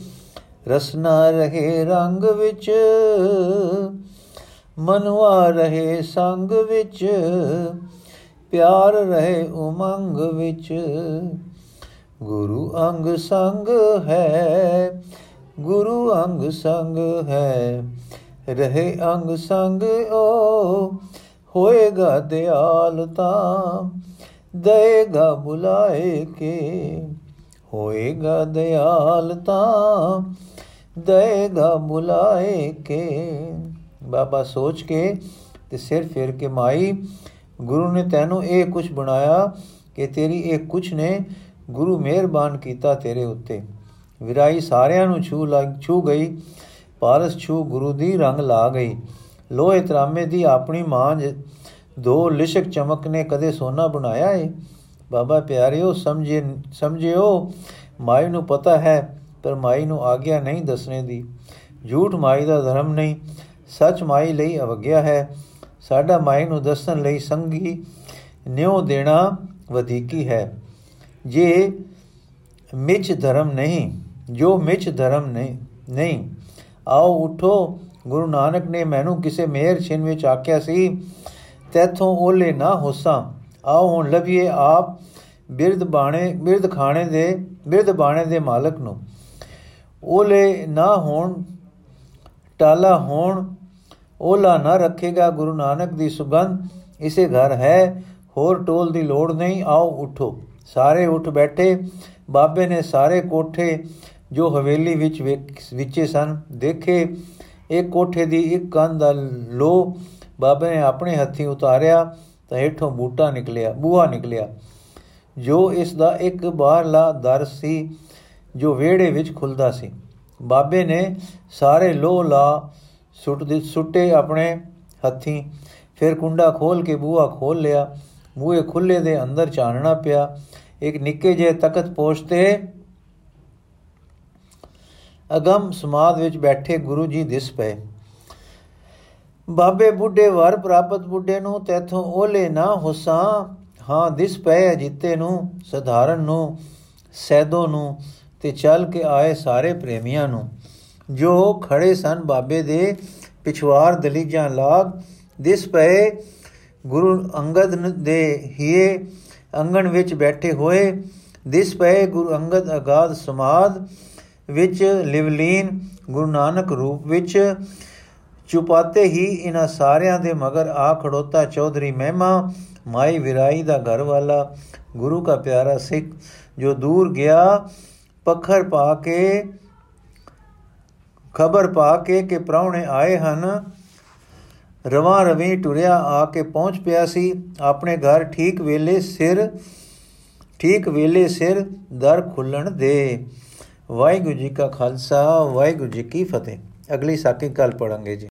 ਰਸਨਾ ਰਹੇ ਰੰਗ ਵਿੱਚ ਮਨਵਾ ਰਹੇ ਸੰਗ ਵਿੱਚ, ਪਿਆਰ ਰਹੇ ਉਮੰਗ ਵਿੱਚ। ਗੁਰੂ ਅੰਗ ਸੰਗ ਹੈ, ਗੁਰੂ ਅੰਗ ਸੰਗ ਹੈ, ਰਹੇ ਅੰਗ ਸੰਗ ਓ, ਹੋਏਗਾ ਦਿਆਲ ਤਾਂ। ਦੇਗਾ ਬੁਲਾਏ ਕੇ। ਹੋਏਗਾ ਦਿਆਲ ਤਾਂ ਦੇਗਾ ਬੁਲਾਏ ਕੇ। ਬਾਬਾ ਸੋਚ ਕੇ ਤੇ ਸਿਰ ਫੇਰ ਕੇ ਮਾਈ, ਗੁਰੂ ਨੇ ਤੈਨੂੰ ਇਹ ਕੁਝ ਬਣਾਇਆ ਕਿ ਤੇਰੀ ਇਹ ਕੁਝ ਨੇ ਗੁਰੂ ਮਿਹਰਬਾਨ ਕੀਤਾ ਤੇਰੇ ਉੱਤੇ। ਵਿਰਾਈ ਸਾਰਿਆਂ ਨੂੰ ਛੂ ਲੱਗ ਛੂ ਗਈ, ਪਾਰਸ ਛੂ ਗੁਰੂ ਦੀ ਰੰਗ ਲਾ ਗਈ। ਲੋਹੇ ਤਰਾਮੇ ਦੀ ਆਪਣੀ ਮਾਂਜ ਦੋ ਲਿਸ਼ਕ ਚਮਕ ਨੇ ਕਦੇ ਸੋਨਾ ਬਣਾਇਆ ਏ। ਬਾਬਾ ਪਿਆਰਿਓ, ਸਮਝੇ, ਸਮਝਿਓ, ਮਾਈ ਨੂੰ ਪਤਾ ਹੈ, ਪਰ ਮਾਈ ਨੂੰ ਆਗਿਆ ਨਹੀਂ ਦੱਸਣੇ ਦੀ। ਝੂਠ ਮਾਈ ਦਾ ਧਰਮ ਨਹੀਂ, ਸੱਚ ਮਾਈ ਲਈ ਅਵਗਿਆ ਹੈ। ਸਾਡਾ ਮਾਈ ਨੂੰ ਦੱਸਣ ਲਈ ਸੰਗੀ ਨਿਉ ਦੇਣਾ ਵਧੀਕੀ ਹੈ। ਜੇ ਮਿਚ ਧਰਮ ਨਹੀਂ, ਜੋ ਮਿਚ ਧਰਮ ਨਹੀਂ ਨਹੀਂ, ਆਓ ਉਠੋ। ਗੁਰੂ ਨਾਨਕ ਨੇ ਮੈਨੂੰ ਕਿਸੇ ਮੇਰ ਛਿਨ ਵਿੱਚ ਆਖਿਆ ਸੀ ਤੈਥੋਂ ਓਲੇ ਨਾ ਹੋਸਾਂ। ਆਓ ਹੁਣ ਲਵੀਏ ਆਪ ਬਿਰਧ ਬਾਣੇ, ਬਿਰਧ ਖਾਣੇ ਦੇ, ਬਿਰਧ ਬਾਣੇ ਦੇ ਮਾਲਕ ਨੂੰ। ਓਲੇ ਨਾ ਹੋਣ, ਟਾਲਾ ਹੋਣ ਓਲਾ ਨਾ ਰੱਖੇਗਾ ਗੁਰੂ ਨਾਨਕ ਦੀ ਸੁਗੰਧ। ਇਸੇ ਘਰ ਹੈ, ਹੋਰ ਟੋਲ ਦੀ ਲੋੜ ਨਹੀਂ, ਆਓ ਉਠੋ। ਸਾਰੇ ਉੱਠ ਬੈਠੇ, ਬਾਬੇ ਨੇ ਸਾਰੇ ਕੋਠੇ ਜੋ ਹਵੇਲੀ ਵਿੱਚ ਵਿੱਚੇ ਸਨ, ਦੇਖੇ। ਇੱਕ ਕੋਠੇ ਦੀ ਇੱਕ ਕੰਧ ਦਾ ਲੋ ਬਾਬੇ ਨੇ ਆਪਣੇ ਹੱਥੀ ਉਤਾਰਿਆ ਤਾਂ ਹੇਠੋਂ ਬੂਟਾ ਨਿਕਲਿਆ, ਬੂਹਾ ਨਿਕਲਿਆ। ਜੋ ਇਸ ਦਾ ਇੱਕ ਬਾਹਰਲਾ ਦਰ ਸੀ, ਜੋ ਵਿਹੜੇ ਵਿੱਚ ਖੁੱਲਦਾ ਸੀ। ਬਾਬੇ ਨੇ ਸਾਰੇ ਲੋਹ ਲਾ ਸੁੱਟ ਦੇ, ਸੁੱਟੇ ਆਪਣੇ ਹੱਥੀ। ਫਿਰ ਕੁੰਡਾ ਖੋਲ ਕੇ ਬੂਹਾ ਖੋਲ ਲਿਆ। ਬੂਹੇ ਖੁੱਲੇ ਦੇ ਅੰਦਰ ਚਾਨਣਾ ਪਿਆ। ਇੱਕ ਨਿੱਕੇ ਜਿਹੇ ਤਖਤ ਪੋਸ਼ਤੇ ਅਗਮ ਸਮਾਦ ਵਿੱਚ ਬੈਠੇ ਗੁਰੂ ਜੀ ਦਿਸ ਪਏ। ਬਾਬੇ ਬੁੱਢੇ ਵਰ ਪ੍ਰਾਪਤ ਬੁੱਢੇ ਨੂੰ ਤੇਥੋਂ ਓਲੇ ਨਾ ਹੁਸਾਂ। ਹਾਂ, ਦਿਸ ਪਏ ਜਿੱਤੇ ਨੂੰ, ਸਧਾਰਨ ਨੂੰ, ਸੈਦੋ ਨੂੰ ਤੇ ਚੱਲ ਕੇ ਆਏ ਸਾਰੇ ਪ੍ਰੇਮੀਆਂ ਨੂੰ। ਜੋ ਖੜੇ ਸਨ ਬਾਬੇ ਦੇ ਪਿਛਵਾਰ ਦਲੀਜਾਂ ਲਾਗ, ਦਿਸ ਪਏ ਗੁਰੂ ਅੰਗਦ ਦੇ ਹੀਏ ਅੰਗਣ ਵਿੱਚ ਬੈਠੇ ਹੋਏ। ਦਿਸ ਪਏ ਗੁਰੂ ਅੰਗਦ ਅਗਾਧ ਸਮਾਦ ਵਿੱਚ ਲਿਵਲੀਨ ਗੁਰੂ ਨਾਨਕ ਰੂਪ ਵਿੱਚ ਚੁਪਾਤੇ ਹੀ ਇਹਨਾਂ ਸਾਰਿਆਂ ਦੇ ਮਗਰ ਆ ਖੜੋਤਾ ਚੌਧਰੀ ਮਹਿਮਾ, ਮਾਈ ਵਿਰਾਈ ਦਾ ਘਰ ਵਾਲਾ ਗੁਰੂ ਦਾ ਪਿਆਰਾ ਸਿੱਖ, ਜੋ ਦੂਰ ਗਿਆ, ਪੱਖਰ ਪਾ ਕੇ, ਖਬਰ ਪਾ ਕੇ ਕਿ ਪ੍ਰਾਹੁਣੇ ਆਏ ਹਨ। ਰਵਾਂ ਰਵੀ ਟੁਰਿਆ ਆ ਕੇ ਪਹੁੰਚ ਪਿਆ ਸੀ। ਆਪਣੇ ਘਰ ਠੀਕ ਵੇਲੇ ਸਿਰ, ਠੀਕ ਵੇਲੇ ਸਿਰ ਦਰ ਖੁੱਲਣ ਦੇ। ਵਾਹਿਗੁਰੂ ਜੀ ਕਾ ਖਾਲਸਾ, ਵਾਹਿਗੁਰੂ ਜੀ ਕੀ ਫਤਿਹ। ਅਗਲੀ ਸਾਖੀ ਕੱਲ ਪੜਾਂਗੇ ਜੀ।